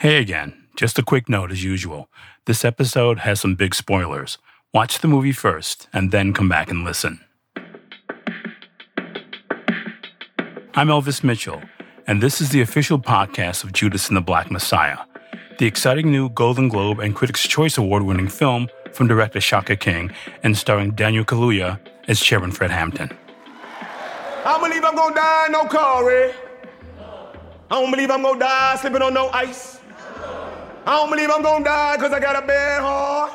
Hey again. Just a quick note as usual. This episode has some big spoilers. Watch the movie first and then come back and listen. I'm Elvis Mitchell, and this is the official podcast of Judas and the Black Messiah, the exciting new Golden Globe and Critics' Choice Award winning film from director Shaka King and starring Daniel Kaluuya as Chairman Fred Hampton. I don't believe I'm gonna die no car? I don't believe I'm gonna die slipping on no ice. I don't believe I'm gonna die because I got a bad heart.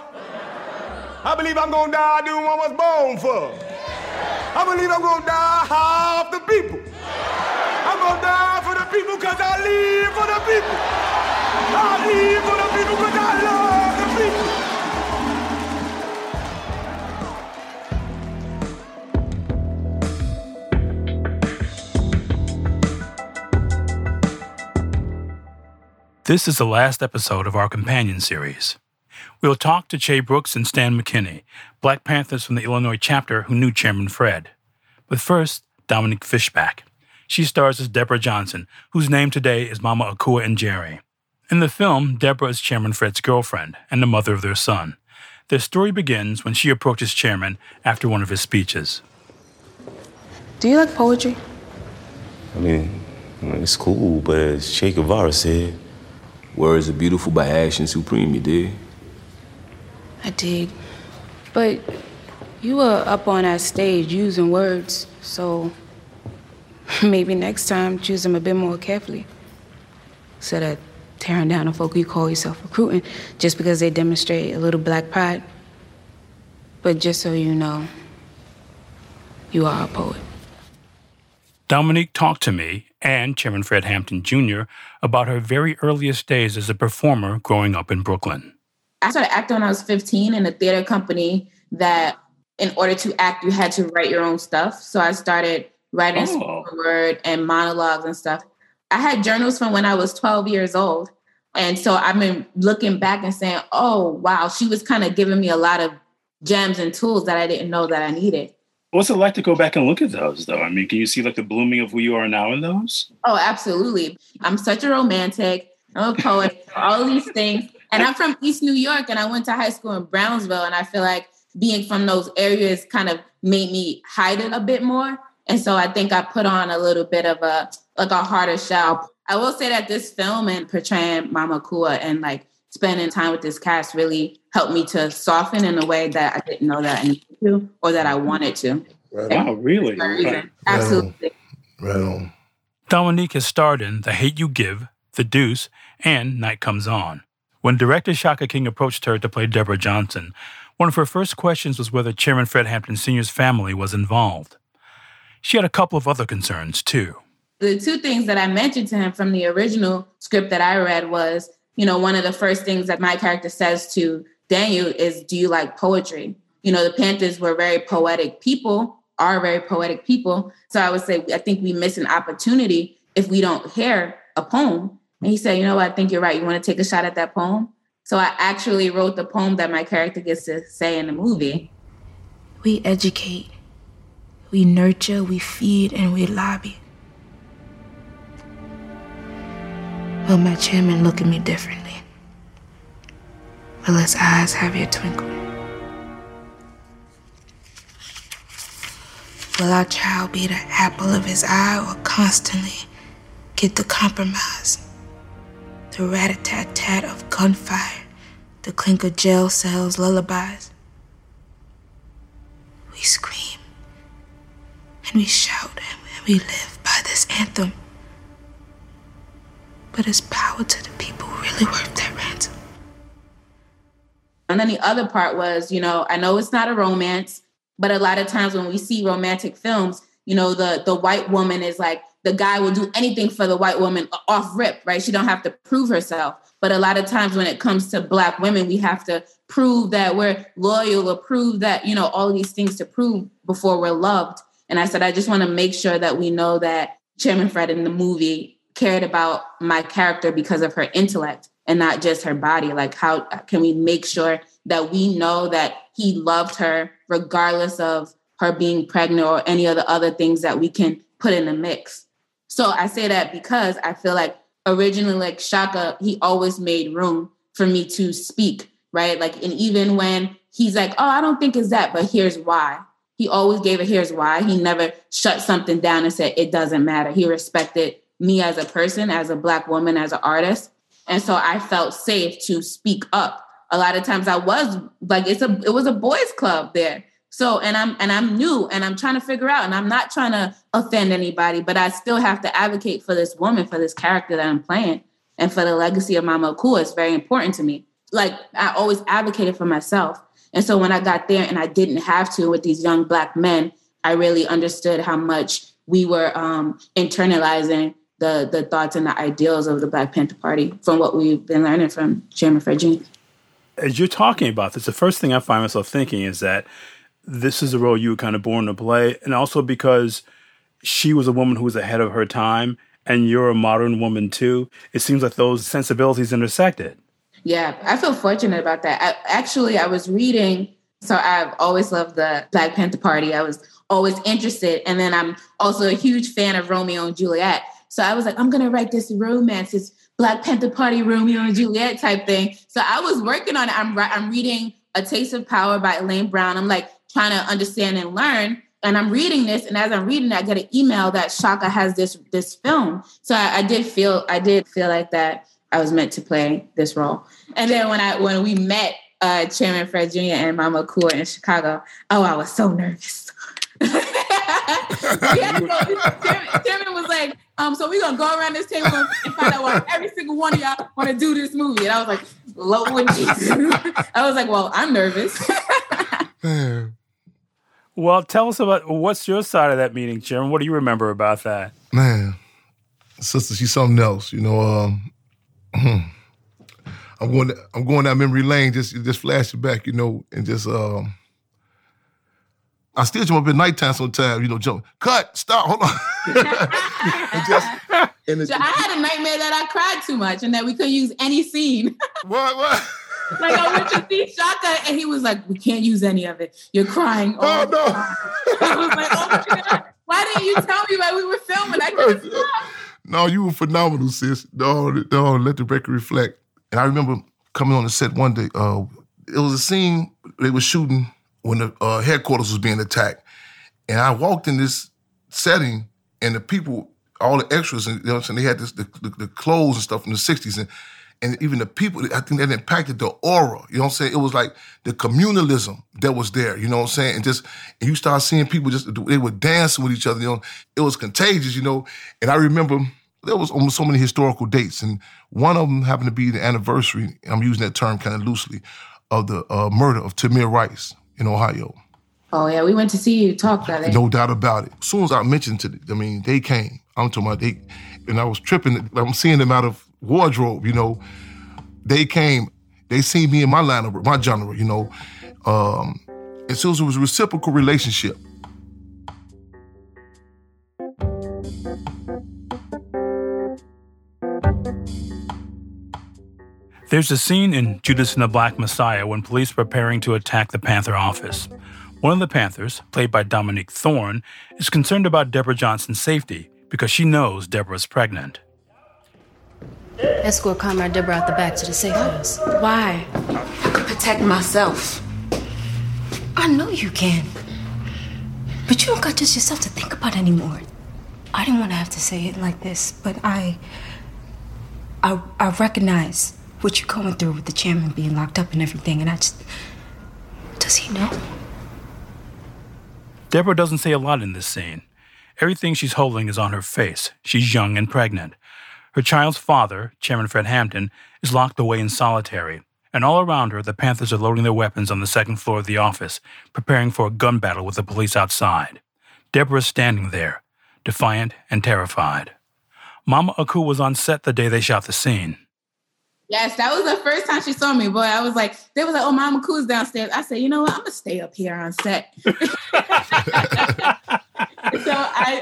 I believe I'm gonna die doing what I was born for. I believe I'm gonna die half the people. I'm gonna die for the people because I live for the people. I live for the people because I love This is the last episode of our companion series. We'll talk to Che Brooks and Stan McKinney, Black Panthers from the Illinois chapter who knew Chairman Fred. But first, Dominique Fishback. She stars as Deborah Johnson, whose name today is Mama Akua Njeri. In the film, Deborah is Chairman Fred's girlfriend and the mother of their son. Their story begins when she approaches Chairman after one of his speeches. Do you like poetry? I mean, it's cool, but as Che Guevara said, words are beautiful by action supreme, you dig? I dig. But you were up on that stage using words, so maybe next time choose them a bit more carefully. Instead of tearing down the folk you call yourself recruiting just because they demonstrate a little black pride. But just so you know, you are a poet. Dominique talked to me and Chairman Fred Hampton Jr. about her very earliest days as a performer growing up in Brooklyn. I started acting when I was 15 in a theater company that in order to act, you had to write your own stuff. So I started writing Oh. word and monologues and stuff. I had journals from when I was 12 years old. And so I've been looking back and saying, oh, wow, she was kind of giving me a lot of gems and tools that I didn't know that I needed. What's it like to go back and look at those, though? I mean, can you see like the blooming of who you are now in those? Oh, absolutely. I'm such a romantic. I'm a poet, all these things. And I'm from East New York and I went to high school in Brownsville. And I feel like being from those areas kind of made me hide it a bit more. And so I think I put on a little bit of a like a harder shell. I will say that this film and portraying Mama Kua and like spending time with this cast really helped me to soften in a way that I didn't know that I needed to or that I wanted to. Wow, really? For a reason. Absolutely. Right on. Dominique has starred in The Hate You Give, The Deuce, and Night Comes On. When director Shaka King approached her to play Deborah Johnson, one of her first questions was whether Chairman Fred Hampton Sr.'s family was involved. She had a couple of other concerns, too. the two things that I mentioned to him from the original script that I read was, you know, one of the first things that my character says to Daniel is, Do you like poetry? You know, the Panthers were very poetic people, are very poetic people. So I would say, I think we miss an opportunity if we don't hear a poem. And he said, You know? I think you're right. You want to take a shot at that poem? So I actually wrote the poem that my character gets to say in the movie. We educate, we nurture, we feed, and we lobby. Will my chairman look at me differently? Will his eyes have your twinkle? Will our child be the apple of his eye or constantly get the compromise? The rat a tat tat of gunfire, the clink of jail cells, lullabies. We scream and we shout and we live by this anthem. But is power to the people really worth that ransom? And then the other part was, you know, I know it's not a romance, but a lot of times when we see romantic films, you know, the the white woman is like the guy will do anything for the white woman off rip, right? She don't have to prove herself. But a lot of times when it comes to black women, we have to prove that we're loyal or prove that, you know, all these things to prove before we're loved. And I said, I just want to make sure that we know that Chairman Fred in the movie cared about my character because of her intellect and not just her body. Like, how can we make sure that we know that he loved her regardless of her being pregnant or any of the other things that we can put in the mix? So I say that because I feel like originally like Shaka, he always made room for me to speak, right? Like, and even when he's like, oh, I don't think it's that, but here's why. He always gave it, here's why. He never shut something down and said, it doesn't matter. He respected me as a person, as a Black woman, as an artist. And so I felt safe to speak up. A lot of times I was like, it's a, it was a boys club there. So, and I'm, and I'm new and I'm trying to figure out, and I'm not trying to offend anybody, but I still have to advocate for this woman, for this character that I'm playing and for the legacy of Mama Akua. It's very important to me. Like I always advocated for myself. And so when I got there and I didn't have to with these young black men, I really understood how much we were um, internalizing the the thoughts and the ideals of the Black Panther Party from what we've been learning from Chairman Fred Jr. As you're talking about this, the first thing I find myself thinking is that this is a role you were kind of born to play, and also because she was a woman who was ahead of her time, and you're a modern woman too. It seems like those sensibilities intersected. Yeah, I feel fortunate about that. I, actually, I was reading, so I've always loved the Black Panther Party. I was always interested, and then I'm also a huge fan of Romeo and Juliet. So I was like, I'm gonna write this romance, this Black Panther Party Romeo and Juliet type thing. So I was working on it. I'm I'm reading A Taste of Power by Elaine Brown. I'm like trying to understand and learn. And I'm reading this, and as I'm reading, I get an email that Shaka has this this film. So I, I did feel I did feel like that I was meant to play this role. And then when I when we met uh, Chairman Fred Jr. and Mama Akua in Chicago, oh, I was so nervous. Chairman, Chairman was like, um, so we're gonna go around this table and find out why every single one of y'all want to do this movie. And I was like, Lord Jesus. I was like, well, I'm nervous. well, tell us about what's your side of that meeting, Chairman. What do you remember about that? Man, sister, she's something else. You know, um, I'm going, I'm going down memory lane, just just flashing back, you know, and just um, I still jump up at nighttime sometimes, you know, jump, cut, stop, hold on. and just, and it, I had a nightmare that I cried too much and that we couldn't use any scene. what, what? like I went to see Shaka and he was like, we can't use any of it. You're crying. Oh, no. I was like, oh my God. Why didn't you tell me while we were filming? I couldn't stop. No, you were phenomenal, sis. No, no, let the record reflect. And I remember coming on the set one day. Uh, it was a scene they were shooting when the uh, headquarters was being attacked. And I walked in this setting, and the people, all the extras, and you know what I'm saying, they had this, the, the, the clothes and stuff from the 60s. And, and even the people, I think that impacted the aura. You know what I'm saying? It was like the communalism that was there. You know what I'm saying? And just, and you start seeing people just, they were dancing with each other. You know, it was contagious, you know. And I remember there was almost so many historical dates. And one of them happened to be the anniversary, I'm using that term kind of loosely, of the uh, murder of Tamir Rice in Ohio. Oh yeah, we went to see you talk that day. No doubt about it. As soon as I mentioned to, them, I mean, they came. I'm talking about they, and I was tripping. I'm seeing them out of wardrobe. You know, they came. They seen me in my line of my genre. You know, um, and so it was a reciprocal relationship. There's a scene in Judas and the Black Messiah when police are preparing to attack the Panther office. One of the Panthers, played by Dominique Thorne, is concerned about Deborah Johnson's safety because she knows Deborah's pregnant. Escort Comrade Deborah out the back to the safe house. Why? I can protect myself. I know you can. But you don't got just yourself to think about anymore. I didn't want to have to say it like this, but I. I, I recognize what you're going through with the chairman being locked up and everything, and I just. Does he know? Deborah doesn't say a lot in this scene. Everything she's holding is on her face. She's young and pregnant. Her child's father, Chairman Fred Hampton, is locked away in solitary, and all around her, the Panthers are loading their weapons on the second floor of the office, preparing for a gun battle with the police outside. Deborah's standing there, defiant and terrified. Mama Akua was on set the day they shot the scene. Yes, that was the first time she saw me. Boy, I was like, they was like, oh, Mama Akua downstairs. I said, you know what? I'm gonna stay up here on set. so I,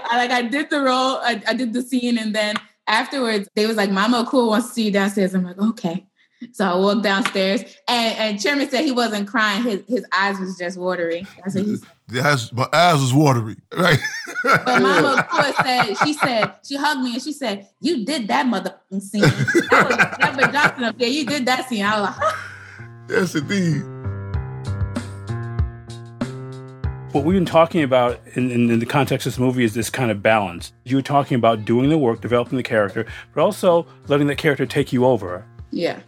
I, like I did the role, I, I, did the scene, and then afterwards they was like, Mama Akua wants to see you downstairs. I'm like, okay. So I walked downstairs, and, and Chairman said he wasn't crying; his his eyes was just what he said. Eyes, my eyes was watery, right? But Mama Kua said, she said, she hugged me and she said, "You did that motherfucking scene." That was Deborah Johnson up there. You did that scene. I was like, yes, indeed. What we've been talking about in, in, in, the context of this movie is this kind of balance. You were talking about doing the work, developing the character, but also letting the character take you over. Yeah.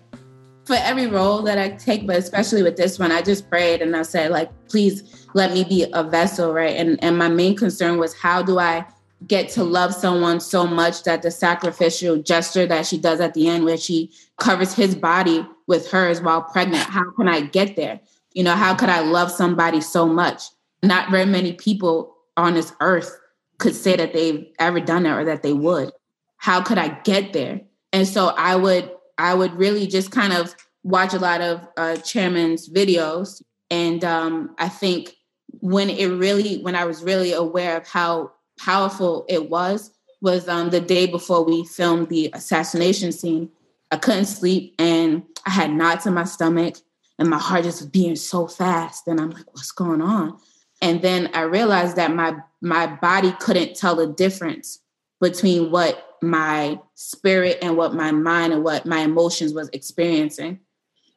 For every role that I take, but especially with this one, I just prayed and I said, like, please let me be a vessel, right? And and my main concern was how do I get to love someone so much that the sacrificial gesture that she does at the end, where she covers his body with hers while pregnant, how can I get there? You know, how could I love somebody so much? not very many people on this earth could say that they've ever done it or that they would. How could I get there? And so I would I would really just kind of watch a lot of uh, chairman's videos, and um, I think when it really when I was really aware of how powerful it was was um, the day before we filmed the assassination scene. I couldn't sleep and I had knots in my stomach and my heart just was beating so fast. And I'm like, what's going on? and then i realized that my my body couldn't tell the difference between what my spirit and what my mind and what my emotions was experiencing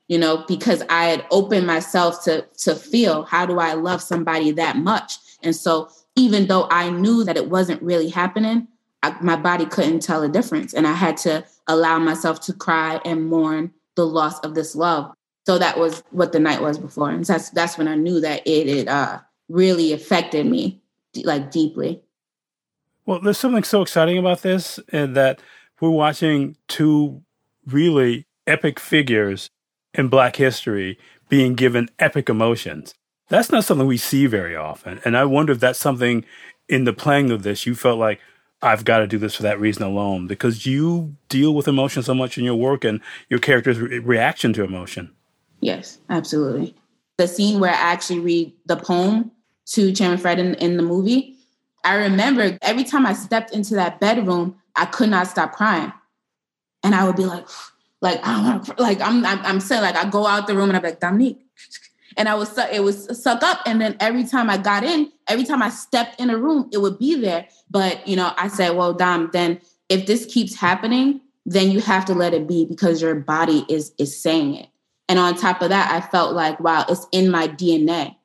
you know because i had opened myself to to feel how do i love somebody that much? And so even though i knew that it wasn't really happening I, my body couldn't tell a difference. And i had to allow myself to cry and mourn the loss of this love. So that was what the night was before. And that's that's when i knew that it it uh really affected me like deeply. Well, there's something so exciting about this, and that we're watching two really epic figures in Black history being given epic emotions. That's not something we see very often. And I wonder if that's something in the playing of this you felt like, I've got to do this for that reason alone, because you deal with emotion so much in your work and your character's re- reaction to emotion. Yes, absolutely. The scene where I actually read the poem to Chairman Fred in, in the movie, I remember every time I stepped into that bedroom, I could not stop crying. And I would be like, like, I want to, like, I'm, I'm, I'm saying, like, I go out the room and I'm like, Dominique. And I was, it was suck up. And then every time I got in, every time I stepped in a room, it would be there. But, you know, I said, well, Dom, then if this keeps happening, then you have to let it be because your body is, is saying it. And on top of that, I felt like, wow, it's in my DNA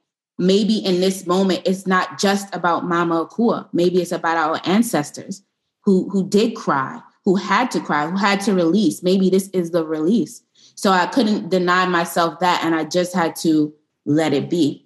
maybe in this moment it's not just about Mama Akua. Maybe it's about our ancestors who who did cry, who had to cry, who had to release. Maybe this is the release. So I couldn't deny myself that, and I just had to let it be,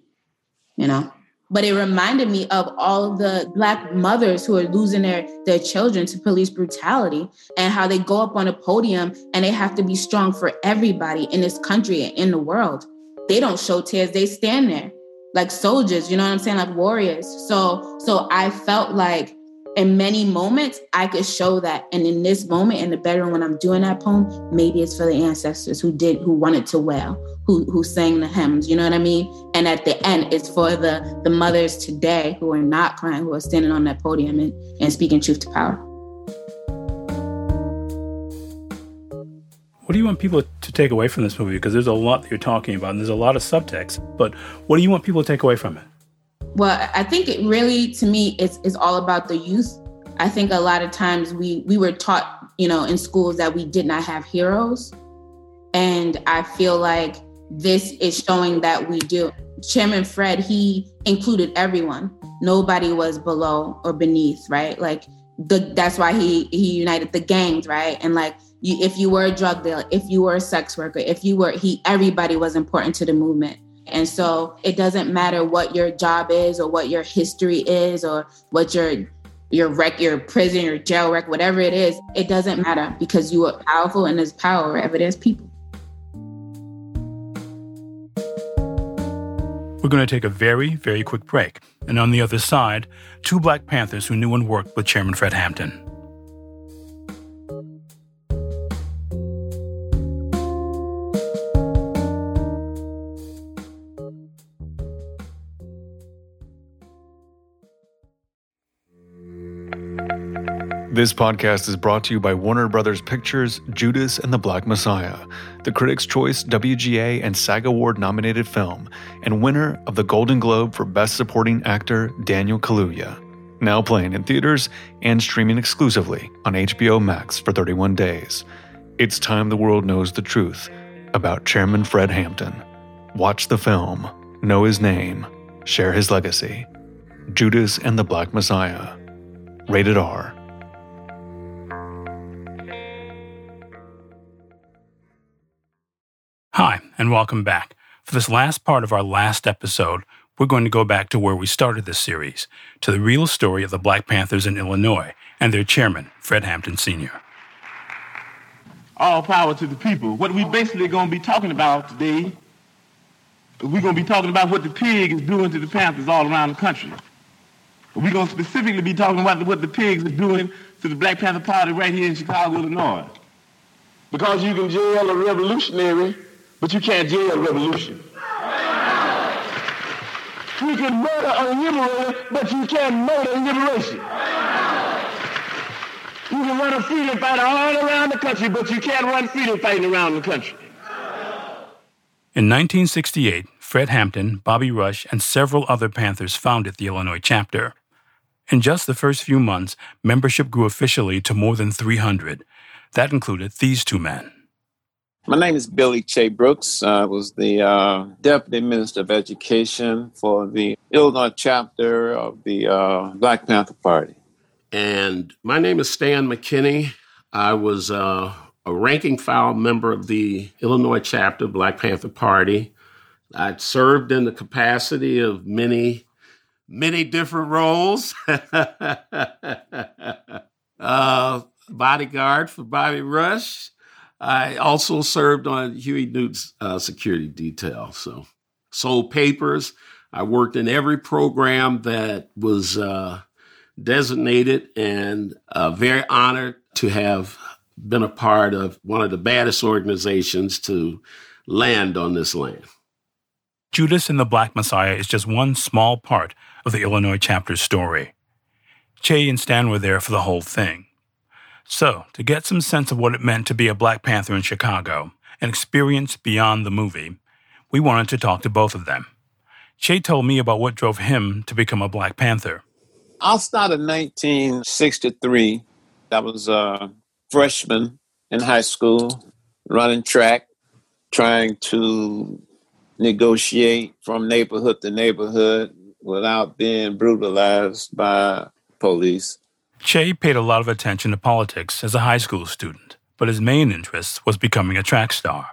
you know. But it reminded me of all the black mothers who are losing their their children to police brutality, and how they go up on a podium and they have to be strong for everybody in this country and in the world. They don't show tears; they stand there like soldiers, you know what I'm saying? Like warriors. So so I felt like in many moments I could show that. And in this moment in the bedroom when I'm doing that poem, maybe it's for the ancestors who did who wanted to wail, who who sang the hymns, you know what I mean? And at the end it's for the the mothers today who are not crying, who are standing on that podium and, and speaking truth to power. What do you want people to take away from this movie? Because there's a lot that you're talking about, and there's a lot of subtext. But what do you want people to take away from it? Well, I think it really, to me, it's, it's all about the youth. I think a lot of times we we were taught, you know, in schools that we did not have heroes, and I feel like this is showing that we do. Chairman Fred, he included everyone. Nobody was below or beneath, right? Like the that's why he he united the gangs, right? And like you, if you were a drug dealer, if you were a sex worker, if you were he, everybody was important to the movement. And so it doesn't matter what your job is or what your history is or what your your wreck, your prison, your jail wreck, whatever it is, it doesn't matter because you are powerful and there's power wherever there's people. We're going to take a very, very quick break. And on the other side, two Black Panthers who knew and worked with Chairman Fred Hampton. This podcast is brought to you by Warner Brothers Pictures' Judas and the Black Messiah, the Critics' Choice WGA and SAG Award nominated film, and winner of the Golden Globe for Best Supporting Actor Daniel Kaluuya. Now playing in theaters and streaming exclusively on HBO Max for 31 days. It's time the world knows the truth about Chairman Fred Hampton. Watch the film, know his name, share his legacy. Judas and the Black Messiah. Rated R. and welcome back. For this last part of our last episode, we're going to go back to where we started this series, to the real story of the Black Panthers in Illinois and their chairman, Fred Hampton Sr. All power to the people. What we basically going to be talking about today, we're going to be talking about what the pig is doing to the Panthers all around the country. We're going to specifically be talking about what the pigs are doing to the Black Panther Party right here in Chicago, Illinois. Because you can jail a revolutionary, but you can't jail a revolution. You can murder a liberator, but you can't murder liberation. You can run a freedom fighter all around the country, but you can't run freedom fighting around the country. In 1968, Fred Hampton, Bobby Rush, and several other Panthers founded the Illinois chapter. In just the first few months, membership grew officially to more than 300. That included these two men. My name is Billy Che Brooks. I was the uh, Deputy Minister of Education for the Illinois chapter of the uh, Black Panther Party. And my name is Stan McKinney. I was uh, a ranking file member of the Illinois chapter, of Black Panther Party. I served in the capacity of many, many different roles. uh, bodyguard for Bobby Rush. I also served on Huey Newton's uh, security detail. So, sold papers. I worked in every program that was uh, designated and uh, very honored to have been a part of one of the baddest organizations to land on this land. Judas and the Black Messiah is just one small part of the Illinois chapter's story. Che and Stan were there for the whole thing. So, to get some sense of what it meant to be a Black Panther in Chicago, an experience beyond the movie, we wanted to talk to both of them. Che told me about what drove him to become a Black Panther. I'll start in 1963. I was a freshman in high school, running track, trying to negotiate from neighborhood to neighborhood without being brutalized by police. Che paid a lot of attention to politics as a high school student, but his main interest was becoming a track star.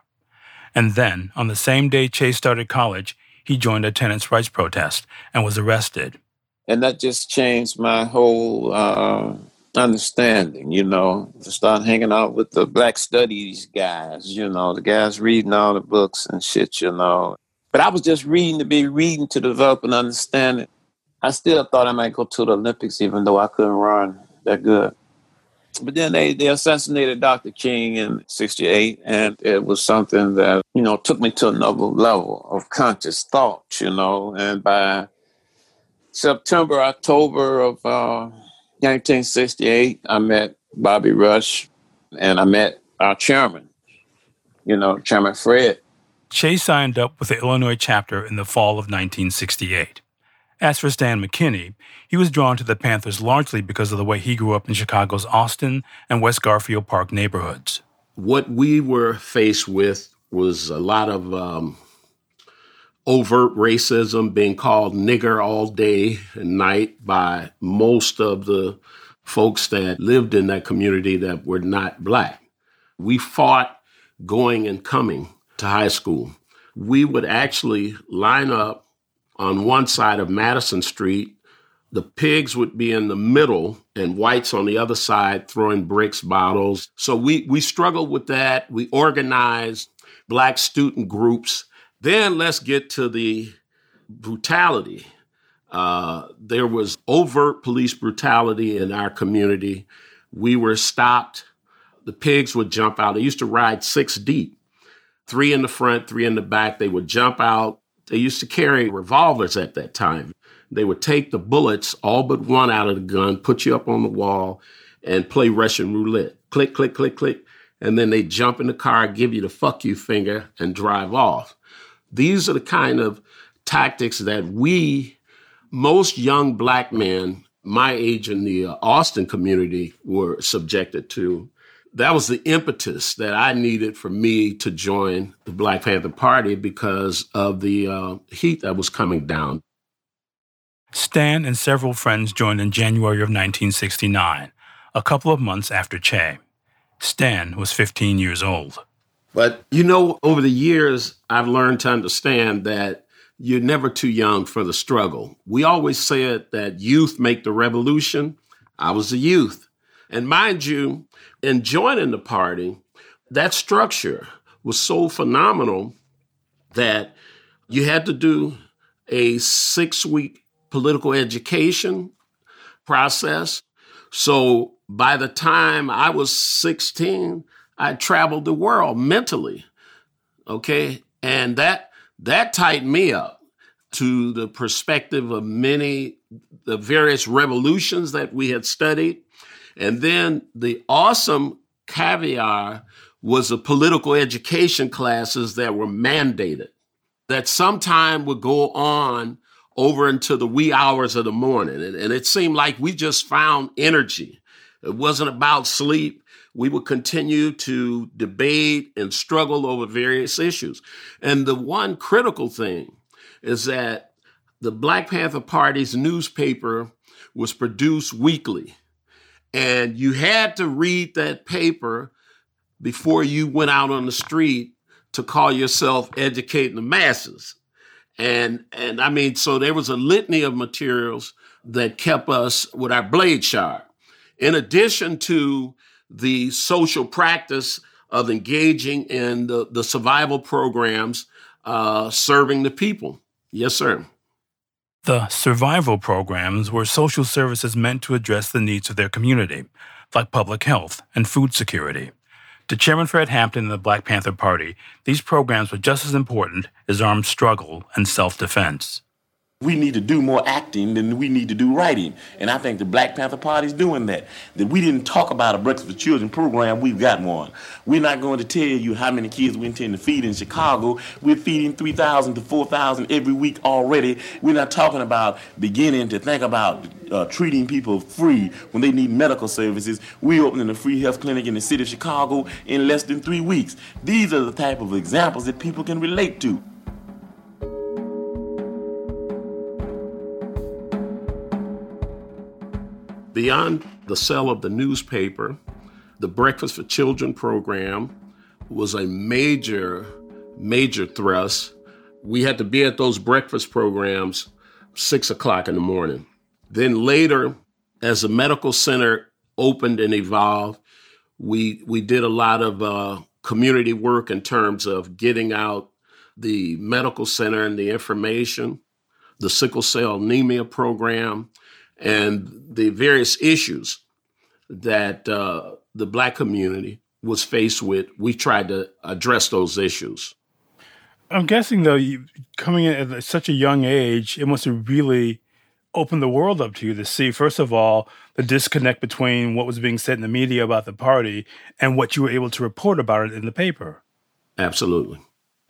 And then, on the same day Che started college, he joined a tenants' rights protest and was arrested. And that just changed my whole uh, understanding, you know, to start hanging out with the black studies guys, you know, the guys reading all the books and shit, you know. But I was just reading to be reading to develop an understanding. I still thought I might go to the Olympics, even though I couldn't run that good. But then they, they assassinated Dr. King in 68, and it was something that, you know, took me to another level of conscious thought, you know. And by September, October of uh, 1968, I met Bobby Rush and I met our chairman, you know, Chairman Fred. Che signed up with the Illinois chapter in the fall of 1968. As for Stan McKinney, he was drawn to the Panthers largely because of the way he grew up in Chicago's Austin and West Garfield Park neighborhoods. What we were faced with was a lot of um, overt racism, being called nigger all day and night by most of the folks that lived in that community that were not black. We fought going and coming to high school. We would actually line up on one side of Madison Street. The pigs would be in the middle and whites on the other side throwing bricks, bottles. So we, we struggled with that. We organized black student groups. Then let's get to the brutality. Uh, there was overt police brutality in our community. We were stopped. The pigs would jump out. They used to ride six deep, three in the front, three in the back. They would jump out they used to carry revolvers at that time. They would take the bullets, all but one out of the gun, put you up on the wall, and play Russian roulette. Click, click, click, click. And then they jump in the car, give you the fuck you finger, and drive off. These are the kind of tactics that we, most young black men, my age in the uh, Austin community, were subjected to. That was the impetus that I needed for me to join the Black Panther Party because of the uh, heat that was coming down. Stan and several friends joined in January of 1969, a couple of months after Che. Stan was 15 years old. But you know, over the years, I've learned to understand that you're never too young for the struggle. We always said that youth make the revolution. I was a youth. And mind you, in joining the party, that structure was so phenomenal that you had to do a six week political education process. So by the time I was 16, I traveled the world mentally. Okay. And that, that tightened me up to the perspective of many, the various revolutions that we had studied. And then the awesome caviar was the political education classes that were mandated that sometime would go on over into the wee hours of the morning. And, and, it seemed like we just found energy. It wasn't about sleep. We would continue to debate and struggle over various issues. And the one critical thing is that the Black Panther Party's newspaper was produced weekly. And you had to read that paper before you went out on the street to call yourself educating the masses. And and I mean, so there was a litany of materials that kept us with our blade sharp. In addition to the social practice of engaging in the, the survival programs, uh, serving the people. Yes, sir. The survival programs were social services meant to address the needs of their community, like public health and food security. To Chairman Fred Hampton and the Black Panther Party, these programs were just as important as armed struggle and self defense. We need to do more acting than we need to do writing. And I think the Black Panther Party is doing that. That we didn't talk about a Breakfast for Children program, we've got one. We're not going to tell you how many kids we intend to feed in Chicago. We're feeding 3,000 to 4,000 every week already. We're not talking about beginning to think about uh, treating people free when they need medical services. We're opening a free health clinic in the city of Chicago in less than three weeks. These are the type of examples that people can relate to. Beyond the sale of the newspaper, the Breakfast for Children program was a major, major thrust. We had to be at those breakfast programs six o'clock in the morning. Then later, as the medical center opened and evolved, we we did a lot of uh, community work in terms of getting out the medical center and the information, the sickle cell anemia program, and the various issues that uh, the black community was faced with, we tried to address those issues. I'm guessing, though, you, coming in at such a young age, it must have really opened the world up to you to see, first of all, the disconnect between what was being said in the media about the party and what you were able to report about it in the paper. Absolutely.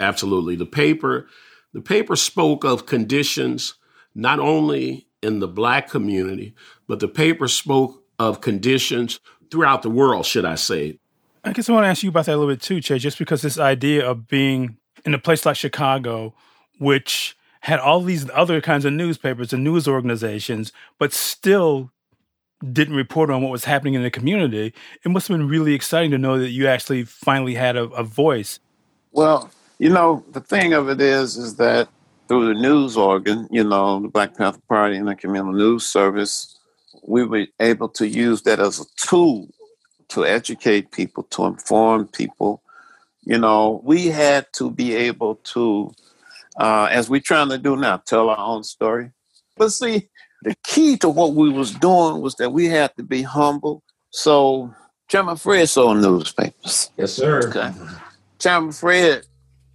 Absolutely. The paper, the paper spoke of conditions not only in the black community, but the paper spoke of conditions throughout the world, should I say. I guess I want to ask you about that a little bit too, Che, just because this idea of being in a place like Chicago, which had all these other kinds of newspapers and news organizations, but still didn't report on what was happening in the community, it must have been really exciting to know that you actually finally had a, a voice. Well, you know, the thing of it is, is that through the news organ, you know, the Black Panther Party and the Communal News Service, we were able to use that as a tool to educate people, to inform people. You know, we had to be able to, uh, as we're trying to do now, tell our own story. But see, the key to what we was doing was that we had to be humble. So Chairman Fred sold newspapers. Yes, sir. Okay. Chairman Fred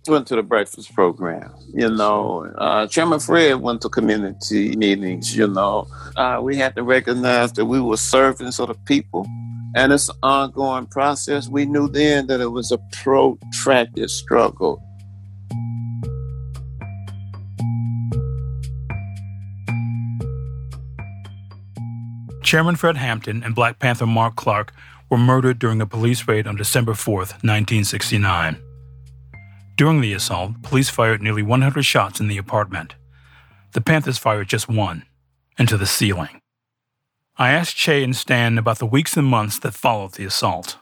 went to the breakfast program. You know, uh, Chairman Fred went to community meetings. You know, uh, we had to recognize that we were servants of the people. And it's an ongoing process. We knew then that it was a protracted struggle. Chairman Fred Hampton and Black Panther Mark Clark were murdered during a police raid on December 4th, 1969. During the assault, police fired nearly 100 shots in the apartment. The Panthers fired just one, into the ceiling. I asked Che and Stan about the weeks and months that followed the assault.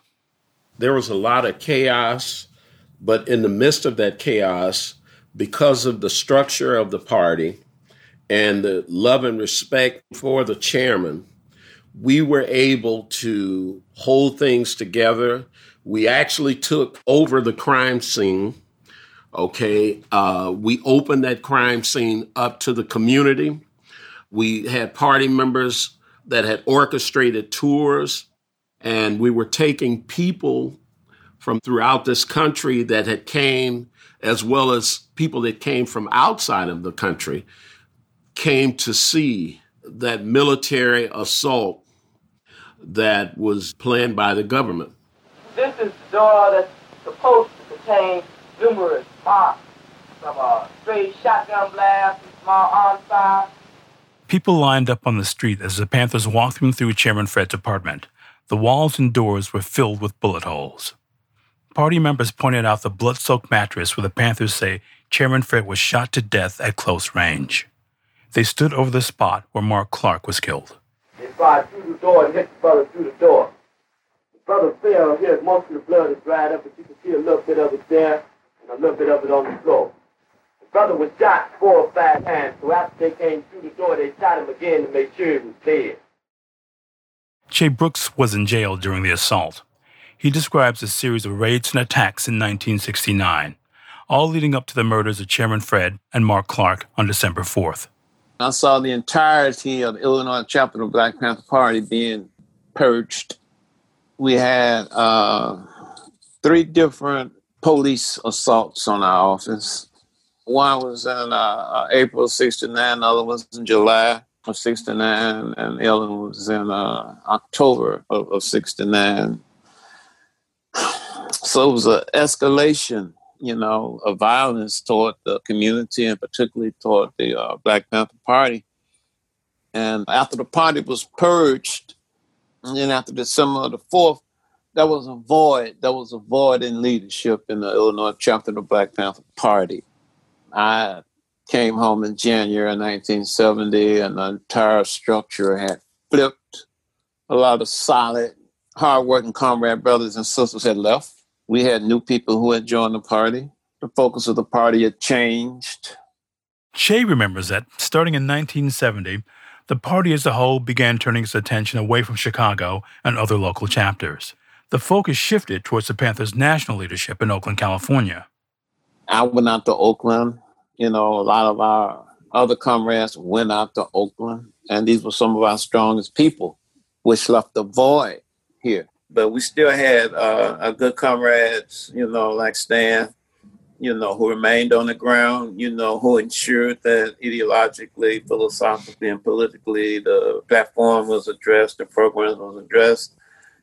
There was a lot of chaos, but in the midst of that chaos, because of the structure of the party and the love and respect for the chairman, we were able to hold things together. We actually took over the crime scene. Okay. Uh, we opened that crime scene up to the community. We had party members that had orchestrated tours, and we were taking people from throughout this country that had came, as well as people that came from outside of the country, came to see that military assault that was planned by the government. This is the door that's supposed to contain numerous from a stray shotgun small arms fire. People lined up on the street as the Panthers walked them through Chairman Fred's apartment. The walls and doors were filled with bullet holes. Party members pointed out the blood soaked mattress where the Panthers say Chairman Fred was shot to death at close range. They stood over the spot where Mark Clark was killed They fired through the door and hit the brother through the door. The brother fell here, most of the blood is dried up, but you can see a little bit of it there and a little bit of it on the floor. The brother was shot four or five times, so after they came through the door, they shot him again to make sure he was dead. Che Brooks was in jail during the assault. He describes a series of raids and attacks in 1969, all leading up to the murders of Chairman Fred and Mark Clark on December 4th. I saw the entirety of the Illinois chapter of Black Panther Party being purged. We had uh, three different police assaults on our office. One was in uh, uh April 69, the other was in July of 69, and the other was in uh, October of, of 69. So it was an escalation you know, of violence toward the community and particularly toward the uh, Black Panther Party. And after the party was purged, and then after December the 4th, there was a void. That was a void in leadership in the Illinois chapter of the Black Panther Party. I came home in January 1970, and the entire structure had flipped. A lot of solid, hardworking comrade brothers and sisters had left we had new people who had joined the party. The focus of the party had changed. Che remembers that, starting in 1970, the party as a whole began turning its attention away from Chicago and other local chapters. The focus shifted towards the Panthers' national leadership in Oakland, California. I went out to Oakland. You know, a lot of our other comrades went out to Oakland, and these were some of our strongest people, which left a void here but we still had uh, a good comrades, you know, like Stan, you know, who remained on the ground, you know, who ensured that ideologically, philosophically, and politically the platform was addressed, the program was addressed.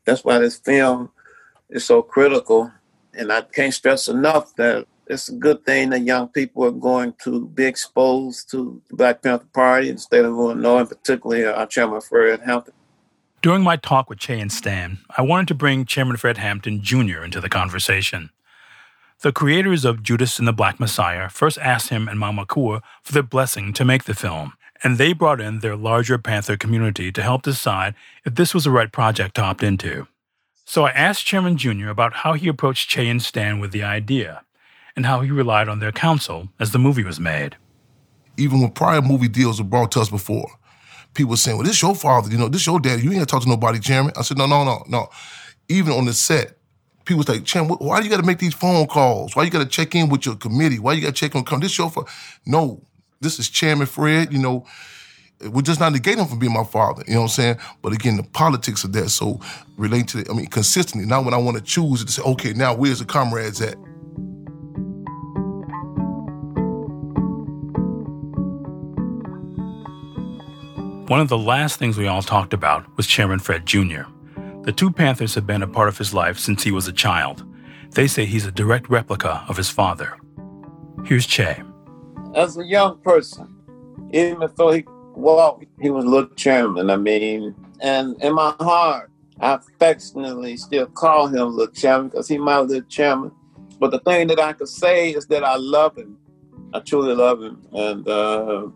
That's why this film is so critical. And I can't stress enough that it's a good thing that young people are going to be exposed to the Black Panther Party in the state of Illinois, and particularly uh, our chairman Fred Hampton. During my talk with Che and Stan, I wanted to bring Chairman Fred Hampton Jr. into the conversation. The creators of Judas and the Black Messiah first asked him and Mama Kua for their blessing to make the film, and they brought in their larger Panther community to help decide if this was the right project to opt into. So I asked Chairman Jr. about how he approached Che and Stan with the idea, and how he relied on their counsel as the movie was made. Even when prior movie deals were brought to us before, people were saying, well, this your father, you know, this your daddy. You ain't to talk to nobody, chairman. I said, no, no, no, no. Even on the set, people say, chairman, why do you got to make these phone calls? Why you got to check in with your committee? Why you got to check on, come, this your father. No, this is Chairman Fred, you know, we're just not negating him from being my father, you know what I'm saying? But again, the politics of that, so relating to, it, I mean, consistently, not when I want to choose to say, okay, now where's the comrades at? One of the last things we all talked about was Chairman Fred Jr. The two Panthers have been a part of his life since he was a child. They say he's a direct replica of his father. Here's Che. As a young person, even before he walked, he was little chairman. I mean, and in my heart, I affectionately still call him little chairman because he's my little chairman. But the thing that I can say is that I love him. I truly love him, and uh,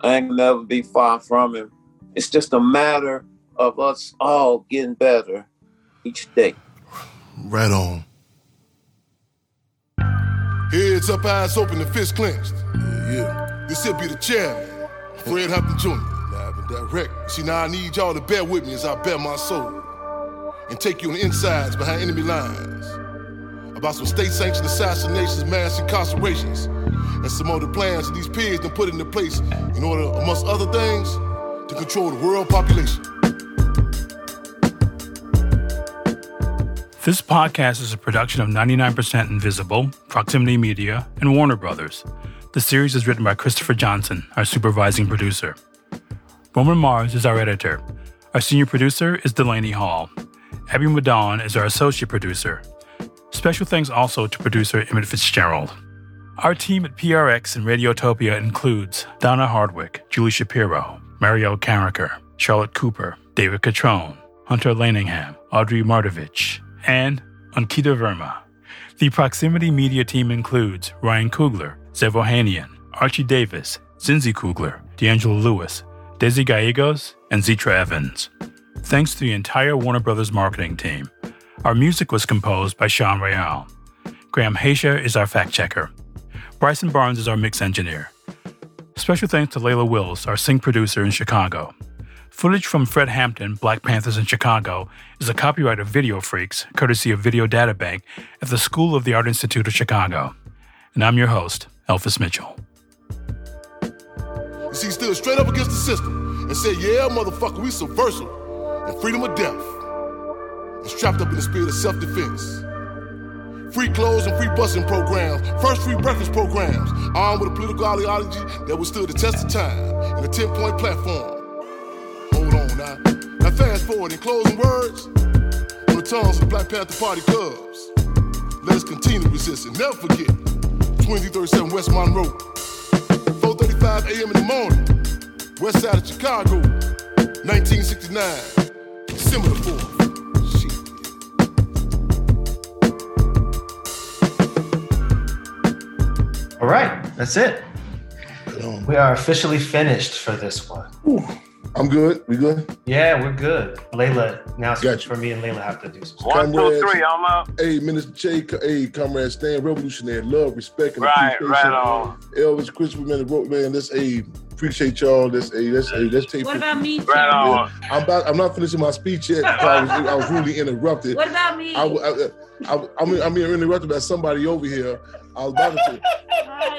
I ain't never be far from him. It's just a matter of us all getting better each day. Right on. Heads up, eyes open, and fists clenched. Yeah, yeah. This here be the chairman, Fred Hampton Jr. Live and direct. See, now I need y'all to bear with me as I bear my soul and take you on the insides behind enemy lines about some state-sanctioned assassinations, mass incarcerations, and some other plans that these pigs done put into place in order, amongst other things, to control the world population. This podcast is a production of 99% Invisible, Proximity Media, and Warner Brothers. The series is written by Christopher Johnson, our supervising producer. Roman Mars is our editor. Our senior producer is Delaney Hall. Abby Madan is our associate producer. Special thanks also to producer Emmett Fitzgerald. Our team at PRX and Radiotopia includes Donna Hardwick, Julie Shapiro, Mario Carricker, Charlotte Cooper, David Catrone, Hunter Laningham, Audrey Mardavich, and Ankita Verma. The Proximity Media team includes Ryan Coogler, Sev Ohanian, Archie Davis, Zinzi Coogler, D'Angelo Lewis, Desi Gallegos, and Zitra Evans. Thanks to the entire Warner Brothers marketing team. Our music was composed by Sean Real. Graham Haysha is our fact checker. Bryson Barnes is our mix engineer. Special thanks to Layla Wills, our sync producer in Chicago. Footage from Fred Hampton, Black Panthers in Chicago, is a copyright of Video Freaks, courtesy of Video Data Bank at the School of the Art Institute of Chicago. And I'm your host, Elvis Mitchell. You see, stood straight up against the system and said, yeah, motherfucker, we subversive and freedom of death. And strapped up in the spirit of self-defense. Free clothes and free busing programs, first free breakfast programs, armed with a political ideology that withstood the test of time and a 10-point platform. Hold on now. Now fast forward in closing words on the tongues of the Black Panther Party Cubs. Let us continue to resist and never forget 2337 West Monroe. 4.35 a.m. in the morning, west side of Chicago, 1969, December the 4th. All right, that's it. We are officially finished for this one. I'm good. We good? Yeah, we're good. Layla, now it's for me and Layla have to do some One, two, three, I'm up. Hey, Minister Che, hey, Comrade Stan, revolutionary love, respect, and Right, appreciation. right on. Elvis, Christopher, man, wrote, man, let's hey, appreciate y'all. Let's hey, let's hey, let's take. What about me? Right on. I'm about. I'm not finishing my speech yet. I was, I was really interrupted. What about me? I, I, uh, I, I mean, I'm being interrupted by somebody over here. I was about to say,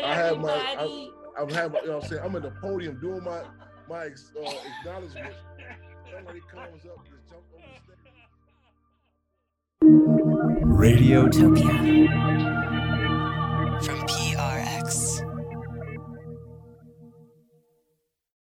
I have my, I, I'm having, you know what I'm saying? I'm at the podium doing my my uh, acknowledgement. Somebody comes up and just the stage. Radiotopia from PRX.